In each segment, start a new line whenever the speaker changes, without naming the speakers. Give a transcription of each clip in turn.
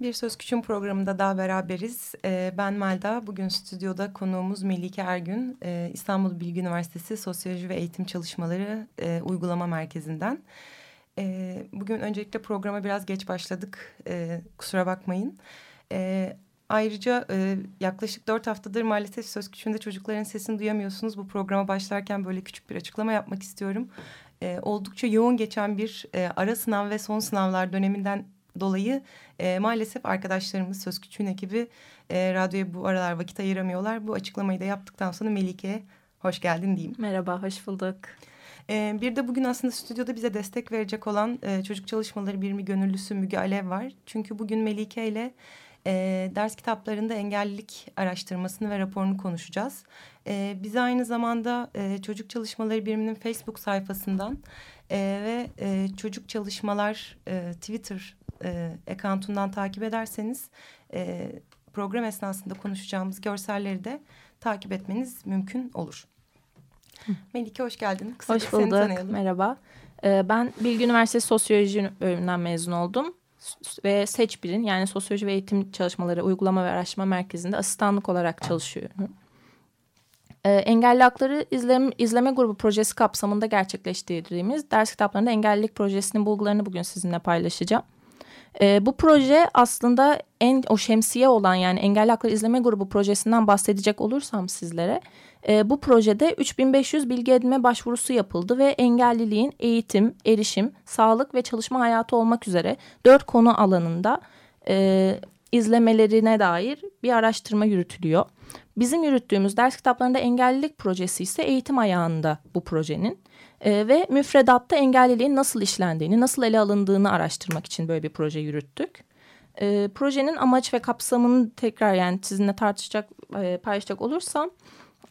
Bir Söz Küçüm programında daha beraberiz. Ee, ben Melda, bugün stüdyoda konuğumuz Melike Ergün, ee, İstanbul Bilgi Üniversitesi Sosyoloji ve Eğitim Çalışmaları e, Uygulama Merkezi'nden. Ee, bugün öncelikle programa biraz geç başladık, kusura bakmayın. Ayrıca e, yaklaşık dört haftadır maalesef söz küçüğünde çocukların sesini duyamıyorsunuz. Bu programa başlarken böyle küçük bir açıklama yapmak istiyorum. oldukça yoğun geçen bir ara sınav ve son sınavlar döneminden dolayı e, maalesef arkadaşlarımız Söz Küçüğün ekibi e, radyoya bu aralar vakit ayıramıyorlar. Bu açıklamayı da yaptıktan sonra Melike'ye hoş geldin diyeyim.
Merhaba, hoş bulduk.
E, bir de bugün aslında stüdyoda bize destek verecek olan e, Çocuk Çalışmaları Birimi Gönüllüsü Müge Alev var. Çünkü bugün Melike ile e, ders kitaplarında engellilik araştırmasını ve raporunu konuşacağız. E, bize aynı zamanda e, Çocuk Çalışmaları Biriminin Facebook sayfasından e, ve e, Çocuk Çalışmalar e, Twitter e, accountundan takip ederseniz e, program esnasında konuşacağımız görselleri de takip etmeniz mümkün olur. Melike hoş geldin.
Kısa hoş bulduk. Merhaba. Ee, ben Bilgi Üniversitesi Sosyoloji bölümünden mezun oldum. Ve Seç1'in yani Sosyoloji ve Eğitim Çalışmaları Uygulama ve Araştırma Merkezi'nde asistanlık olarak çalışıyorum. Ee, engelli hakları izleme, izleme grubu projesi kapsamında gerçekleştirdiğimiz ders kitaplarında engellilik projesinin bulgularını bugün sizinle paylaşacağım. E, bu proje aslında en o şemsiye olan yani Engelli Hakları İzleme Grubu projesinden bahsedecek olursam sizlere. E, bu projede 3500 bilgi edinme başvurusu yapıldı ve engelliliğin eğitim, erişim, sağlık ve çalışma hayatı olmak üzere dört konu alanında e, izlemelerine dair bir araştırma yürütülüyor. Bizim yürüttüğümüz ders kitaplarında engellilik projesi ise eğitim ayağında bu projenin. E, ve müfredatta engelliliğin nasıl işlendiğini, nasıl ele alındığını araştırmak için böyle bir proje yürüttük. E, projenin amaç ve kapsamını tekrar yani sizinle tartışacak, e, paylaşacak olursam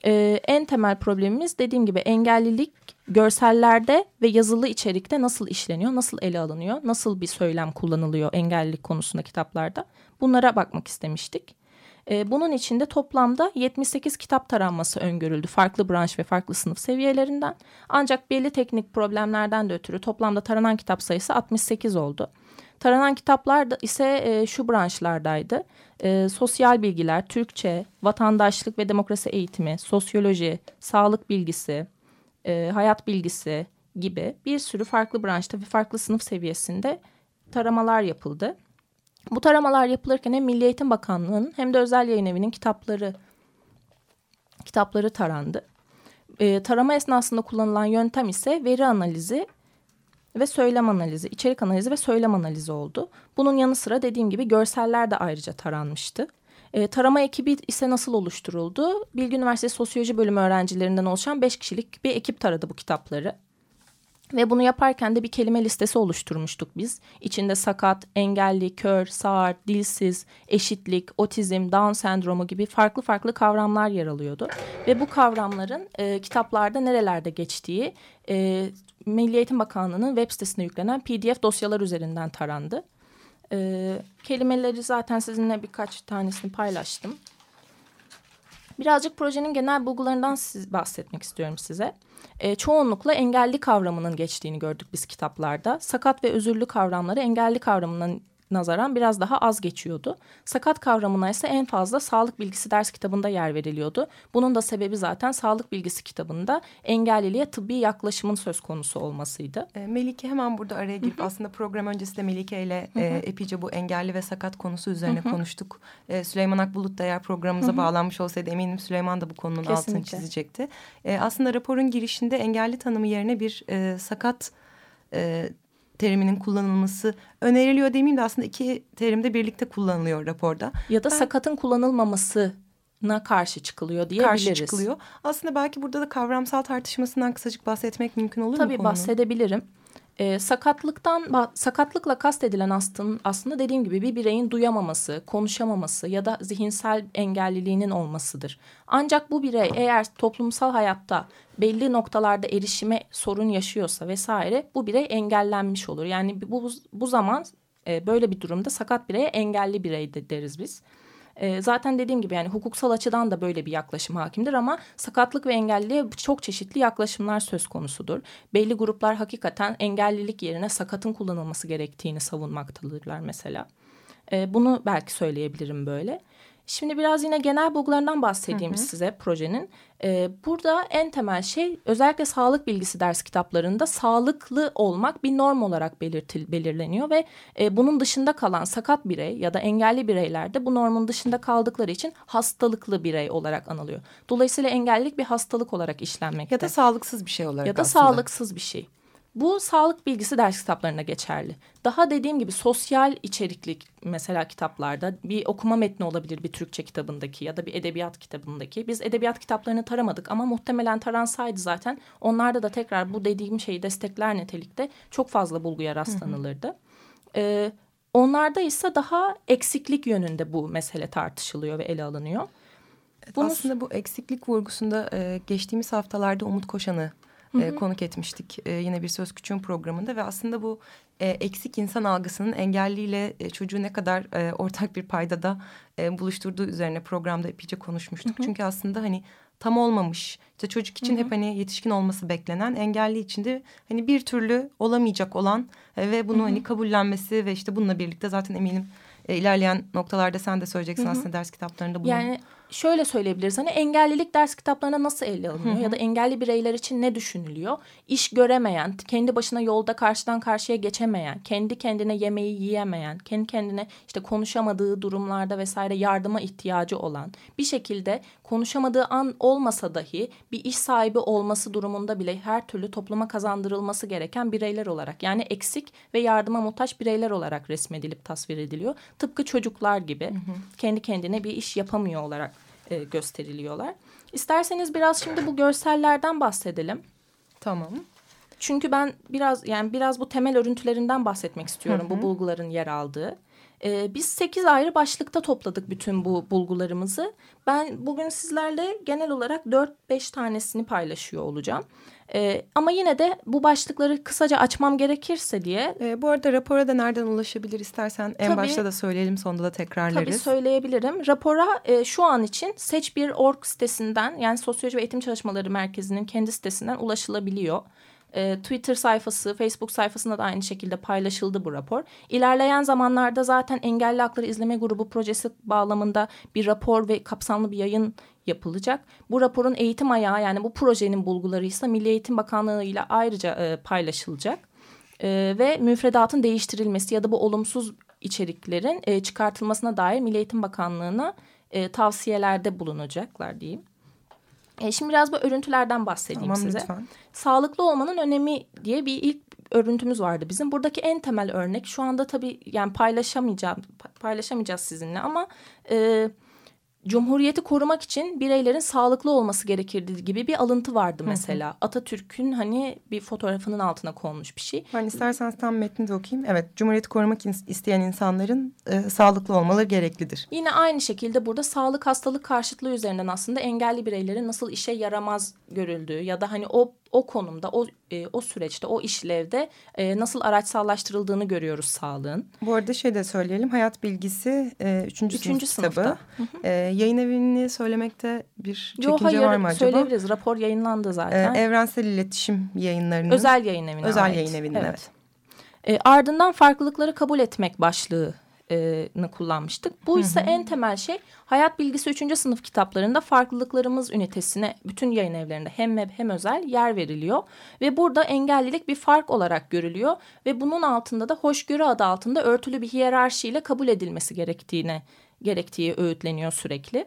e, en temel problemimiz dediğim gibi engellilik görsellerde ve yazılı içerikte nasıl işleniyor, nasıl ele alınıyor, nasıl bir söylem kullanılıyor engellilik konusunda kitaplarda bunlara bakmak istemiştik. E, bunun içinde toplamda 78 kitap taranması öngörüldü farklı branş ve farklı sınıf seviyelerinden. Ancak belli teknik problemlerden de ötürü toplamda taranan kitap sayısı 68 oldu. Taranan kitaplar da ise e, şu branşlardaydı. E, sosyal bilgiler, Türkçe, vatandaşlık ve demokrasi eğitimi, sosyoloji, sağlık bilgisi, e, hayat bilgisi gibi bir sürü farklı branşta ve farklı sınıf seviyesinde taramalar yapıldı. Bu taramalar yapılırken hem Milli Eğitim Bakanlığı'nın hem de özel yayın evinin kitapları kitapları tarandı. E, tarama esnasında kullanılan yöntem ise veri analizi ve söylem analizi, içerik analizi ve söylem analizi oldu. Bunun yanı sıra dediğim gibi görseller de ayrıca taranmıştı. E, tarama ekibi ise nasıl oluşturuldu? Bilgi Üniversitesi Sosyoloji Bölümü öğrencilerinden oluşan beş kişilik bir ekip taradı bu kitapları. Ve bunu yaparken de bir kelime listesi oluşturmuştuk biz. İçinde sakat, engelli, kör, sağır, dilsiz, eşitlik, otizm, Down sendromu gibi farklı farklı kavramlar yer alıyordu. Ve bu kavramların e, kitaplarda nerelerde geçtiği e, Milli Eğitim Bakanlığı'nın web sitesine yüklenen pdf dosyalar üzerinden tarandı. E, kelimeleri zaten sizinle birkaç tanesini paylaştım. Birazcık projenin genel bulgularından siz, bahsetmek istiyorum size. E, çoğunlukla engelli kavramının geçtiğini gördük biz kitaplarda. Sakat ve özürlü kavramları engelli kavramının nazaran biraz daha az geçiyordu. Sakat kavramına ise en fazla sağlık bilgisi ders kitabında yer veriliyordu. Bunun da sebebi zaten sağlık bilgisi kitabında engelliliğe tıbbi yaklaşımın söz konusu olmasıydı.
E, Melike hemen burada araya girip aslında program öncesinde Melike ile e, epeyce bu engelli ve sakat konusu üzerine konuştuk. E, Süleyman Akbulut da eğer programımıza bağlanmış olsaydı eminim Süleyman da bu konunun Kesinlikle. altını çizecekti. E, aslında raporun girişinde engelli tanımı yerine bir e, sakat e, teriminin kullanılması öneriliyor demeyeyim de aslında iki terim de birlikte kullanılıyor raporda.
Ya da ben, sakatın kullanılmaması na karşı çıkılıyor diyebiliriz. Karşı
çıkılıyor. Aslında belki burada da kavramsal tartışmasından kısacık bahsetmek mümkün olur
Tabii mu? Tabii bahsedebilirim. E, sakatlıktan sakatlıkla kastedilen aslında, aslında dediğim gibi bir bireyin duyamaması, konuşamaması ya da zihinsel engelliliğinin olmasıdır. Ancak bu birey eğer toplumsal hayatta belli noktalarda erişime sorun yaşıyorsa vesaire bu birey engellenmiş olur. Yani bu bu zaman e, böyle bir durumda sakat bireye engelli birey de deriz biz. E, zaten dediğim gibi yani hukuksal açıdan da böyle bir yaklaşım hakimdir ama sakatlık ve engelliliğe çok çeşitli yaklaşımlar söz konusudur. Belli gruplar hakikaten engellilik yerine sakatın kullanılması gerektiğini savunmaktadırlar mesela. E, bunu belki söyleyebilirim böyle. Şimdi biraz yine genel bulgularından bahsedeyim hı hı. size projenin. Ee, burada en temel şey özellikle sağlık bilgisi ders kitaplarında sağlıklı olmak bir norm olarak belirtil, belirleniyor ve e, bunun dışında kalan sakat birey ya da engelli bireyler de bu normun dışında kaldıkları için hastalıklı birey olarak anılıyor. Dolayısıyla engellilik bir hastalık olarak işlenmekte.
Ya da sağlıksız bir şey olarak
Ya da
aslında.
sağlıksız bir şey. Bu sağlık bilgisi ders kitaplarına geçerli. Daha dediğim gibi sosyal içerikli mesela kitaplarda bir okuma metni olabilir bir Türkçe kitabındaki ya da bir edebiyat kitabındaki. Biz edebiyat kitaplarını taramadık ama muhtemelen taransaydı zaten onlarda da tekrar bu dediğim şeyi destekler nitelikte çok fazla bulguya rastlanılırdı. Hı hı. Ee, onlarda ise daha eksiklik yönünde bu mesele tartışılıyor ve ele alınıyor.
Bunu... Aslında bu eksiklik vurgusunda e, geçtiğimiz haftalarda Umut Koşan'ı Hı E, konuk etmiştik e, yine bir Söz Küçüğün programında ve aslında bu e, eksik insan algısının engelliyle e, çocuğu ne kadar e, ortak bir paydada e, buluşturduğu üzerine programda epeyce konuşmuştuk. Hı hı. Çünkü aslında hani tam olmamış işte çocuk için hı hı. hep hani yetişkin olması beklenen engelli için de hani bir türlü olamayacak olan e, ve bunu hı hı. hani kabullenmesi ve işte bununla birlikte zaten eminim e, ilerleyen noktalarda sen de söyleyeceksin hı hı. aslında ders kitaplarında bunu.
Yani şöyle söyleyebiliriz. Hani engellilik ders kitaplarına nasıl ele alınıyor hı hı. ya da engelli bireyler için ne düşünülüyor? İş göremeyen, kendi başına yolda karşıdan karşıya geçemeyen, kendi kendine yemeği yiyemeyen, kendi kendine işte konuşamadığı durumlarda vesaire yardıma ihtiyacı olan, bir şekilde konuşamadığı an olmasa dahi bir iş sahibi olması durumunda bile her türlü topluma kazandırılması gereken bireyler olarak yani eksik ve yardıma muhtaç bireyler olarak resmedilip tasvir ediliyor. Tıpkı çocuklar gibi hı hı. kendi kendine bir iş yapamıyor olarak e, gösteriliyorlar. İsterseniz biraz şimdi bu görsellerden bahsedelim.
Tamam.
Çünkü ben biraz yani biraz bu temel örüntülerinden bahsetmek istiyorum hı hı. bu bulguların yer aldığı. Ee, biz sekiz ayrı başlıkta topladık bütün bu bulgularımızı. Ben bugün sizlerle genel olarak dört beş tanesini paylaşıyor olacağım. E, ama yine de bu başlıkları kısaca açmam gerekirse diye.
E, bu arada rapora da nereden ulaşabilir istersen en tabii, başta da söyleyelim sonunda da tekrarlarız.
Tabii söyleyebilirim. Rapora e, şu an için Seç bir org sitesinden yani Sosyoloji ve Eğitim Çalışmaları Merkezi'nin kendi sitesinden ulaşılabiliyor. E, Twitter sayfası, Facebook sayfasında da aynı şekilde paylaşıldı bu rapor. İlerleyen zamanlarda zaten Engelli Hakları İzleme Grubu projesi bağlamında bir rapor ve kapsamlı bir yayın yapılacak. Bu raporun eğitim ayağı yani bu projenin bulguları ise Milli Eğitim Bakanlığı ile ayrıca e, paylaşılacak. E, ve müfredatın değiştirilmesi ya da bu olumsuz içeriklerin e, çıkartılmasına dair Milli Eğitim Bakanlığı'na e, tavsiyelerde bulunacaklar diyeyim. E, şimdi biraz bu örüntülerden bahsedeyim
tamam,
size.
Lütfen.
Sağlıklı olmanın önemi diye bir ilk örüntümüz vardı bizim. Buradaki en temel örnek şu anda tabii yani paylaşamayacağım paylaşamayacağız sizinle ama e, Cumhuriyeti korumak için bireylerin sağlıklı olması gerekirdi gibi bir alıntı vardı mesela. Atatürk'ün hani bir fotoğrafının altına konmuş bir şey.
Ben isterseniz tam metni de okuyayım. Evet, Cumhuriyeti korumak isteyen insanların e, sağlıklı olmaları gereklidir.
Yine aynı şekilde burada sağlık hastalık karşıtlığı üzerinden aslında engelli bireylerin nasıl işe yaramaz görüldüğü ya da hani o o konumda, o e, o süreçte, o işlevde e, nasıl araçsallaştırıldığını görüyoruz sağlığın.
Bu arada şey de söyleyelim, Hayat Bilgisi e, üçüncü, üçüncü sınıf kitabı. E, yayın evini söylemekte bir çekince Yo, hayır, var mı acaba?
söyleyebiliriz. Rapor yayınlandı zaten.
E, Evrensel İletişim Yayınları'nın.
Özel yayın evine
Özel
ait.
yayın evinin evet.
evet. E, ardından farklılıkları kabul etmek başlığı kullanmıştık. Bu ise en temel şey Hayat Bilgisi 3. sınıf kitaplarında farklılıklarımız ünitesine bütün yayın evlerinde hem web hem özel yer veriliyor. Ve burada engellilik bir fark olarak görülüyor ve bunun altında da hoşgörü adı altında örtülü bir hiyerarşiyle kabul edilmesi gerektiğine gerektiği öğütleniyor sürekli.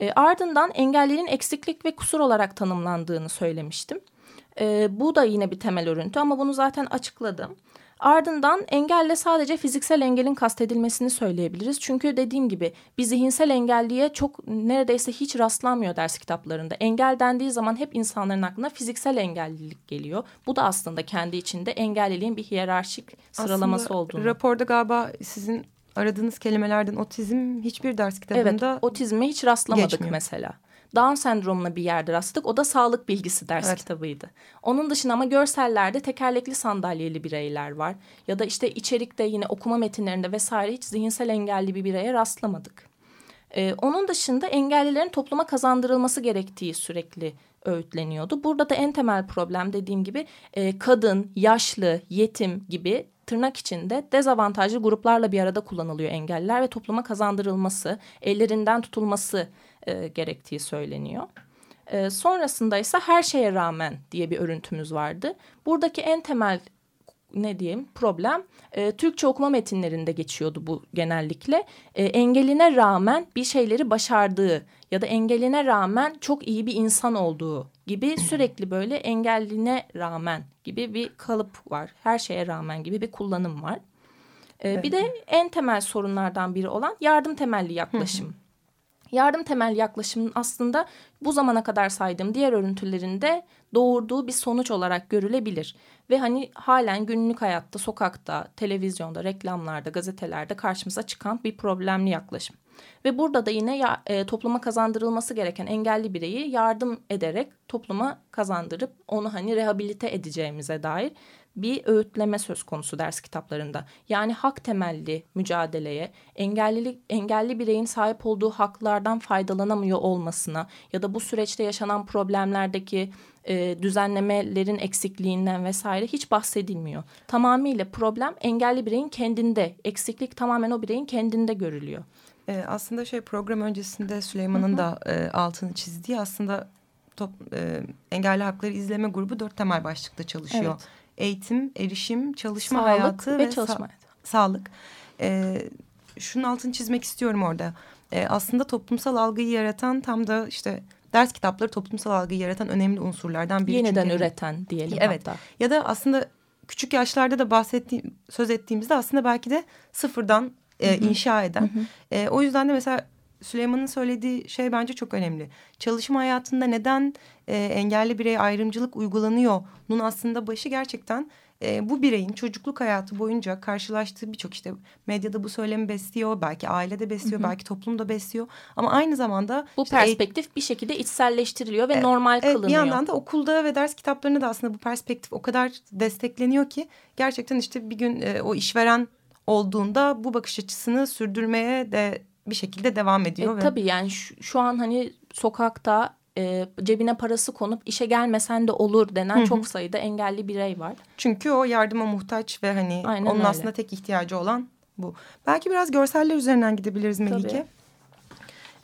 E, ardından engellinin eksiklik ve kusur olarak tanımlandığını söylemiştim. E, bu da yine bir temel örüntü ama bunu zaten açıkladım. Ardından engelle sadece fiziksel engelin kastedilmesini söyleyebiliriz. Çünkü dediğim gibi bir zihinsel engelliye çok neredeyse hiç rastlanmıyor ders kitaplarında. Engel dendiği zaman hep insanların aklına fiziksel engellilik geliyor. Bu da aslında kendi içinde engelliliğin bir hiyerarşik sıralaması
aslında
olduğunu.
Raporda galiba sizin aradığınız kelimelerden otizm hiçbir ders kitabında
Evet otizme hiç rastlamadık
geçmiyor.
mesela. Down sendromuna bir yerde rastladık. O da sağlık bilgisi ders
Evet.
kitabıydı. Onun dışında ama görsellerde tekerlekli sandalyeli bireyler var. Ya da işte içerikte yine okuma metinlerinde vesaire hiç zihinsel engelli bir bireye rastlamadık. Ee, onun dışında engellilerin topluma kazandırılması gerektiği sürekli öğütleniyordu. Burada da en temel problem dediğim gibi e, kadın, yaşlı, yetim gibi tırnak içinde dezavantajlı gruplarla bir arada kullanılıyor engelliler ve topluma kazandırılması, ellerinden tutulması e, gerektiği söyleniyor. E, sonrasında ise her şeye rağmen diye bir örüntümüz vardı. Buradaki en temel ne diyeyim problem e, Türkçe okuma metinlerinde geçiyordu bu genellikle. E, engeline rağmen bir şeyleri başardığı ya da engeline rağmen çok iyi bir insan olduğu gibi sürekli böyle engelline rağmen gibi bir kalıp var. Her şeye rağmen gibi bir kullanım var. E, Bir de en temel sorunlardan biri olan yardım temelli yaklaşım. Yardım temelli yaklaşımın aslında bu zamana kadar saydığım diğer örüntülerinde doğurduğu bir sonuç olarak görülebilir. Ve hani halen günlük hayatta, sokakta, televizyonda, reklamlarda, gazetelerde karşımıza çıkan bir problemli yaklaşım. Ve burada da yine ya, e, topluma kazandırılması gereken engelli bireyi yardım ederek topluma kazandırıp onu hani rehabilite edeceğimize dair bir öğütleme söz konusu ders kitaplarında. Yani hak temelli mücadeleye, engellilik, engelli bireyin sahip olduğu haklardan faydalanamıyor olmasına ya da bu süreçte yaşanan problemlerdeki e, düzenlemelerin eksikliğinden vesaire hiç bahsedilmiyor. Tamamıyla problem engelli bireyin kendinde, eksiklik tamamen o bireyin kendinde görülüyor.
E, aslında şey program öncesinde Süleyman'ın da e, altını çizdiği aslında top, e, engelli hakları izleme grubu dört temel başlıkta çalışıyor.
Evet.
Eğitim, erişim, çalışma
Sağlık
hayatı
ve
ve,
çalışma hayatı.
sağlık. E, şunun altını çizmek istiyorum orada. E, aslında toplumsal algıyı yaratan tam da işte ders kitapları toplumsal algıyı yaratan önemli unsurlardan biri.
Yeniden
Çünkü-
üreten diyelim
Evet.
hatta.
Ya da aslında küçük yaşlarda da bahsettiğim, söz ettiğimizde aslında belki de sıfırdan e, inşa eden. E, o yüzden de mesela Süleyman'ın söylediği şey bence çok önemli. Çalışma hayatında neden e, engelli bireye ayrımcılık uygulanıyor? Bunun aslında başı gerçekten e, bu bireyin çocukluk hayatı boyunca karşılaştığı birçok işte medyada bu söylemi besliyor. Belki ailede besliyor, belki toplumda besliyor. Ama aynı zamanda
Bu
işte eğ-
perspektif bir şekilde içselleştiriliyor ve normal
Evet,
kılınıyor.
bir yandan da okulda ve ders kitaplarında da aslında bu perspektif o kadar destekleniyor ki gerçekten işte bir gün e, o işveren olduğunda bu bakış açısını sürdürmeye de bir şekilde devam ediyor.
E,
ve
tabii yani şu, şu an hani sokakta e, cebine parası konup işe gelmesen de olur denen çok sayıda engelli birey var.
Çünkü o yardıma muhtaç ve hani
Aynen
onun
öyle.
aslında tek ihtiyacı olan bu. Belki biraz görseller üzerinden gidebiliriz Melike.
Tabii.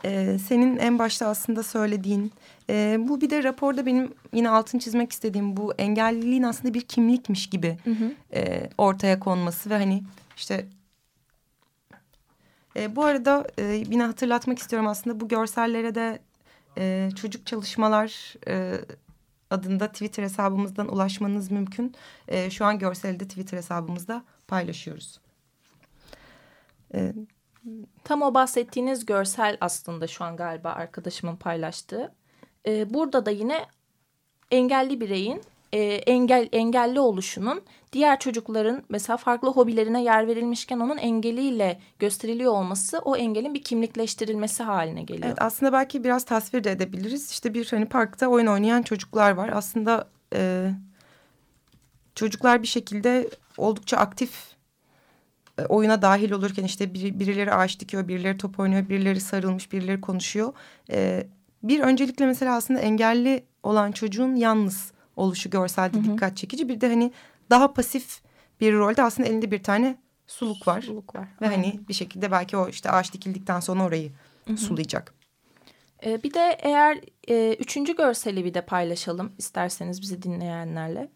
Ee, senin en başta aslında söylediğin e, bu bir de raporda benim yine altını çizmek istediğim bu engelliliğin aslında bir kimlikmiş gibi e, ortaya konması ve hani işte e, bu arada e, yine hatırlatmak istiyorum aslında bu görsellere de e, çocuk çalışmalar e, adında Twitter hesabımızdan ulaşmanız mümkün. E, şu an görseli de Twitter hesabımızda paylaşıyoruz. E,
Tam o bahsettiğiniz görsel aslında şu an galiba arkadaşımın paylaştığı. E, burada da yine engelli bireyin e, engel engelli oluşunun diğer çocukların mesela farklı hobilerine yer verilmişken onun engeliyle gösteriliyor olması o engelin bir kimlikleştirilmesi haline geliyor.
Evet aslında belki biraz tasvir de edebiliriz. İşte bir hani parkta oyun oynayan çocuklar var. Aslında e, çocuklar bir şekilde oldukça aktif e, oyuna dahil olurken işte biri, birileri ağaç dikiyor, birileri top oynuyor, birileri sarılmış, birileri konuşuyor. E, bir öncelikle mesela aslında engelli olan çocuğun yalnız oluşu görselde dikkat çekici. Bir de hani daha pasif bir rolde aslında elinde bir tane suluk var.
Suluk var.
Ve hani bir şekilde belki o işte ağaç dikildikten sonra orayı sulayacak.
E, bir de eğer e, üçüncü görseli bir de paylaşalım isterseniz bizi dinleyenlerle.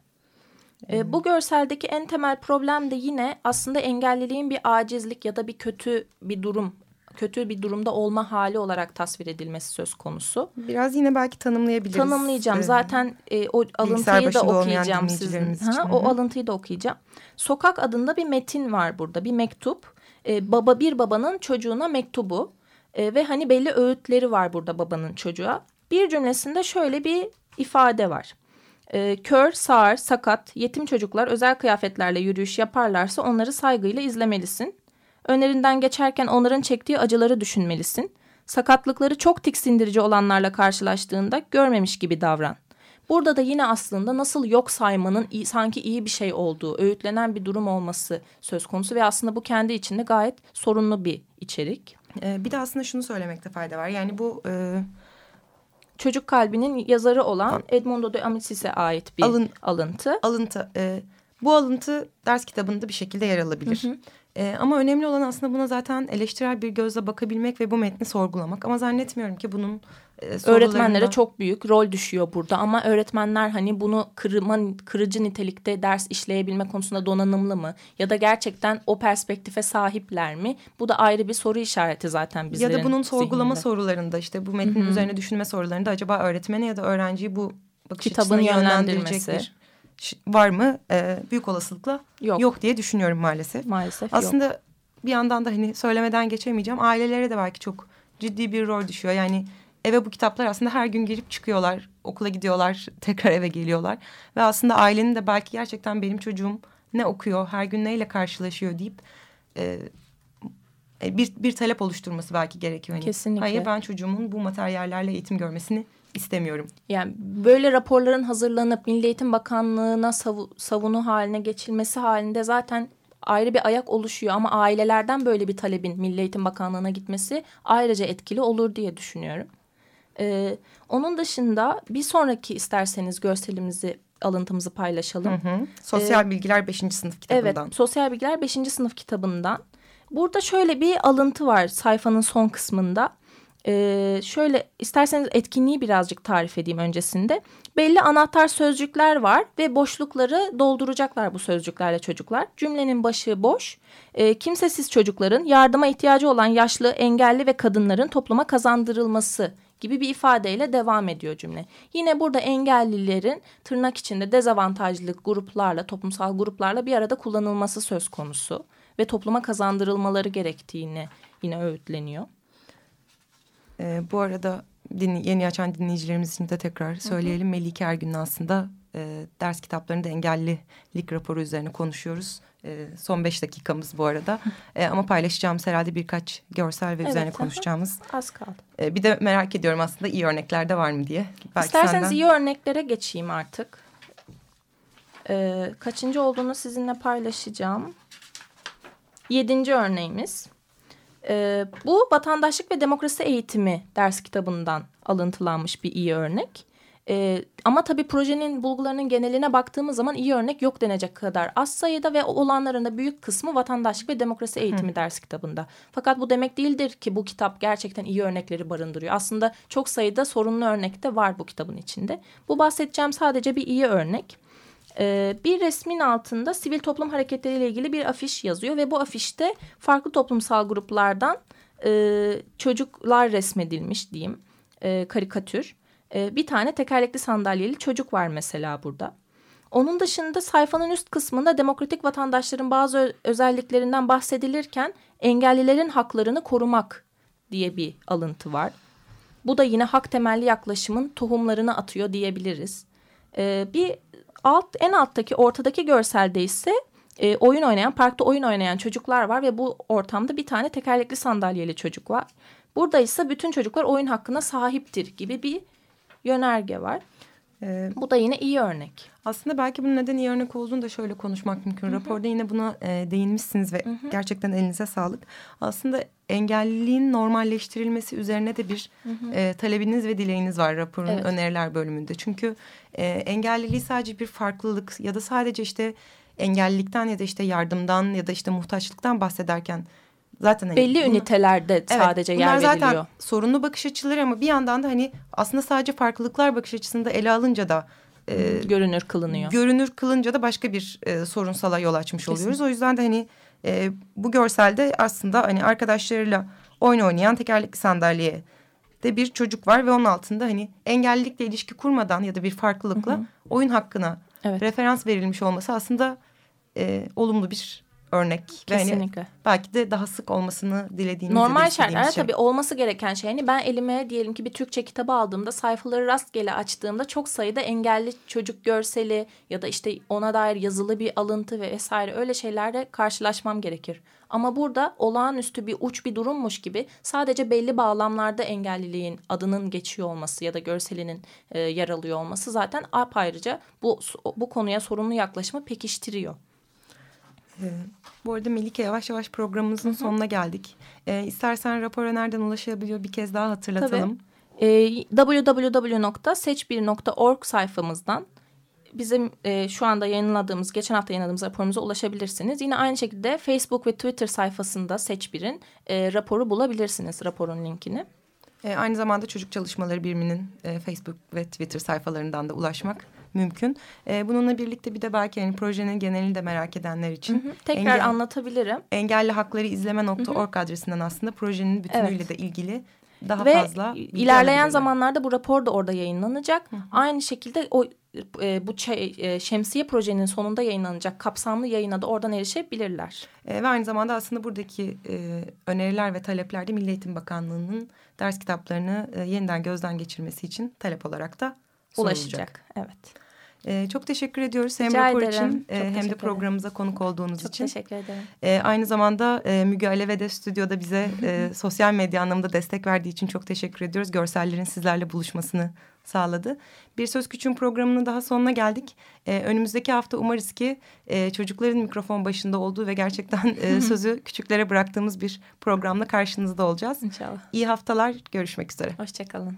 E, bu görseldeki en temel problem de yine aslında engelliliğin bir acizlik ya da bir kötü bir durum kötü bir durumda olma hali olarak tasvir edilmesi söz konusu.
Biraz yine belki tanımlayabiliriz.
Tanımlayacağım. Ee, Zaten e, o alıntıyı da okuyacağım sizin. Ha, o alıntıyı da okuyacağım. Sokak adında bir metin var burada. Bir mektup. Ee, baba bir babanın çocuğuna mektubu. Ee, ve hani belli öğütleri var burada babanın çocuğa. Bir cümlesinde şöyle bir ifade var. E, kör, sağır, sakat, yetim çocuklar özel kıyafetlerle yürüyüş yaparlarsa onları saygıyla izlemelisin. Önerinden geçerken onların çektiği acıları düşünmelisin. Sakatlıkları çok tiksindirici olanlarla karşılaştığında görmemiş gibi davran. Burada da yine aslında nasıl yok saymanın iyi, sanki iyi bir şey olduğu, öğütlenen bir durum olması söz konusu ve aslında bu kendi içinde gayet sorunlu bir içerik.
Ee, bir de aslında şunu söylemekte fayda var. Yani bu e,
Çocuk Kalbi'nin yazarı olan Edmondo de Amitsis'e ait bir Alın, alıntı.
Alıntı. E, bu alıntı ders kitabında bir şekilde yer alabilir. Hı hı. E, ama önemli olan aslında buna zaten eleştirel bir gözle bakabilmek ve bu metni sorgulamak. Ama zannetmiyorum ki bunun
e, Öğretmenlere çok büyük rol düşüyor burada ama öğretmenler hani bunu kırma, kırıcı nitelikte ders işleyebilme konusunda donanımlı mı? Ya da gerçekten o perspektife sahipler mi? Bu da ayrı bir soru işareti zaten bizlerin
Ya da bunun sorgulama zihninde. sorularında işte bu metnin Hı -hı. üzerine düşünme sorularında acaba öğretmene ya da öğrenciyi bu bakış Kitabın yönlendirecek bir var mı? Ee, büyük olasılıkla yok. yok diye düşünüyorum maalesef.
Maalesef
Aslında yok. bir yandan da hani söylemeden geçemeyeceğim. Ailelere de belki çok ciddi bir rol düşüyor. Yani eve bu kitaplar aslında her gün girip çıkıyorlar. Okula gidiyorlar, tekrar eve geliyorlar. Ve aslında ailenin de belki gerçekten benim çocuğum ne okuyor, her gün neyle karşılaşıyor deyip... E, e, bir, bir talep oluşturması belki gerekiyor. Hani,
Kesinlikle.
Hayır ben çocuğumun bu materyallerle eğitim görmesini istemiyorum.
Yani böyle raporların hazırlanıp Milli Eğitim Bakanlığı'na savu, savunu haline geçilmesi halinde zaten ayrı bir ayak oluşuyor ama ailelerden böyle bir talebin Milli Eğitim Bakanlığı'na gitmesi ayrıca etkili olur diye düşünüyorum. Ee, onun dışında bir sonraki isterseniz görselimizi alıntımızı paylaşalım. Hı
hı. Sosyal ee, Bilgiler 5. sınıf kitabından.
Evet Sosyal Bilgiler 5. sınıf kitabından. Burada şöyle bir alıntı var sayfanın son kısmında. Ee, şöyle isterseniz etkinliği birazcık tarif edeyim öncesinde. Belli anahtar sözcükler var ve boşlukları dolduracaklar bu sözcüklerle çocuklar. Cümlenin başı boş. Ee, kimsesiz çocukların yardıma ihtiyacı olan yaşlı, engelli ve kadınların topluma kazandırılması gibi bir ifadeyle devam ediyor cümle. Yine burada engellilerin tırnak içinde dezavantajlı gruplarla, toplumsal gruplarla bir arada kullanılması söz konusu ve topluma kazandırılmaları gerektiğini yine öğütleniyor.
E, bu arada din, yeni açan dinleyicilerimiz için de tekrar söyleyelim. Hı hı. Melike Ergün'ün aslında e, ders kitaplarında engellilik raporu üzerine konuşuyoruz. E, son beş dakikamız bu arada. E, ama paylaşacağımız herhalde birkaç görsel ve evet, üzerine konuşacağımız.
Az kaldı.
E, bir de merak ediyorum aslında iyi örnekler de var mı diye.
Belki İsterseniz senden... iyi örneklere geçeyim artık. E, kaçıncı olduğunu sizinle paylaşacağım. Yedinci örneğimiz. E, bu vatandaşlık ve demokrasi eğitimi ders kitabından alıntılanmış bir iyi örnek. E, ama tabii projenin bulgularının geneline baktığımız zaman iyi örnek yok denecek kadar az sayıda ve olanların da büyük kısmı vatandaşlık ve demokrasi eğitimi Hı. ders kitabında. Fakat bu demek değildir ki bu kitap gerçekten iyi örnekleri barındırıyor. Aslında çok sayıda sorunlu örnek de var bu kitabın içinde. Bu bahsedeceğim sadece bir iyi örnek. Ee, bir resmin altında sivil toplum hareketleriyle ilgili bir afiş yazıyor ve bu afişte farklı toplumsal gruplardan e, çocuklar resmedilmiş diyeyim e, karikatür. E, bir tane tekerlekli sandalyeli çocuk var mesela burada. Onun dışında sayfanın üst kısmında demokratik vatandaşların bazı özelliklerinden bahsedilirken engellilerin haklarını korumak diye bir alıntı var. Bu da yine hak temelli yaklaşımın tohumlarını atıyor diyebiliriz. Bir alt en alttaki ortadaki görselde ise e, oyun oynayan parkta oyun oynayan çocuklar var ve bu ortamda bir tane tekerlekli sandalyeli çocuk var. Burada ise bütün çocuklar oyun hakkına sahiptir gibi bir yönerge var. Ee, Bu da yine iyi örnek.
Aslında belki bunun neden iyi örnek olduğunu da şöyle konuşmak mümkün. Hı -hı. Raporda yine buna e, değinmişsiniz ve Hı -hı. gerçekten elinize sağlık. Aslında engelliliğin normalleştirilmesi üzerine de bir Hı -hı. E, talebiniz ve dileğiniz var raporun evet. öneriler bölümünde. Çünkü e, engelliliği sadece bir farklılık ya da sadece işte engellilikten ya da işte yardımdan ya da işte muhtaçlıktan bahsederken
zaten hani belli bunu, ünitelerde evet, sadece yer veriliyor. Bunlar zaten
sorunlu bakış açıları ama bir yandan da hani aslında sadece farklılıklar bakış açısında ele alınca da
e, görünür kılınıyor.
Görünür kılınca da başka bir e, sorunsala yol açmış Kesinlikle. oluyoruz. O yüzden de hani e, bu görselde aslında hani arkadaşlarıyla oyun oynayan tekerlekli sandalyeye de bir çocuk var ve onun altında hani engellilikle ilişki kurmadan ya da bir farklılıkla hı hı. oyun hakkına evet. referans verilmiş olması aslında e, olumlu bir örnek.
Kesinlikle.
Ve hani belki de daha sık olmasını dilediğimiz
Normal şartlarda şey. tabii olması gereken şey. Hani ben elime diyelim ki bir Türkçe kitabı aldığımda sayfaları rastgele açtığımda çok sayıda engelli çocuk görseli ya da işte ona dair yazılı bir alıntı ve vesaire öyle şeylerle karşılaşmam gerekir. Ama burada olağanüstü bir uç bir durummuş gibi sadece belli bağlamlarda engelliliğin adının geçiyor olması ya da görselinin e, yer alıyor olması zaten apayrıca bu bu konuya sorumlu yaklaşımı pekiştiriyor.
Ee, bu arada Melike yavaş yavaş programımızın Hı -hı. sonuna geldik. Ee, istersen rapora nereden ulaşabiliyor bir kez daha hatırlatalım.
Tabii. Ee, www.seç1.org sayfamızdan bizim e, şu anda yayınladığımız, geçen hafta yayınladığımız raporumuza ulaşabilirsiniz. Yine aynı şekilde Facebook ve Twitter sayfasında Seç1'in e, raporu bulabilirsiniz, raporun linkini.
E, aynı zamanda Çocuk Çalışmaları Biriminin e, Facebook ve Twitter sayfalarından da ulaşmak mümkün. E, bununla birlikte bir de belki yani projenin genelini de merak edenler için. Hı
hı. Tekrar engel, anlatabilirim.
Engelli hakları izleme.org adresinden aslında projenin bütünüyle evet. de ilgili daha
Ve
fazla
ilerleyen zamanlarda bu rapor da orada yayınlanacak. Hı hı. Aynı şekilde o e, bu e, şemsiye projenin sonunda yayınlanacak kapsamlı yayına da oradan erişebilirler.
E, ve aynı zamanda aslında buradaki e, öneriler ve talepler de Milli Eğitim Bakanlığı'nın ders kitaplarını e, yeniden gözden geçirmesi için talep olarak da
ulaşacak. Evet.
Ee, çok teşekkür ediyoruz hem Rica rapor ederim. için e, hem de programımıza ederim. konuk olduğunuz
çok
için.
Çok teşekkür ederim.
E, aynı zamanda e, Müge Aleve de stüdyoda bize e, sosyal medya anlamında destek verdiği için çok teşekkür ediyoruz. Görsellerin sizlerle buluşmasını sağladı. Bir Söz Küçüğün programının daha sonuna geldik. E, önümüzdeki hafta umarız ki e, çocukların mikrofon başında olduğu ve gerçekten e, sözü küçüklere bıraktığımız bir programla karşınızda olacağız.
İnşallah.
İyi haftalar, görüşmek üzere.
Hoşçakalın.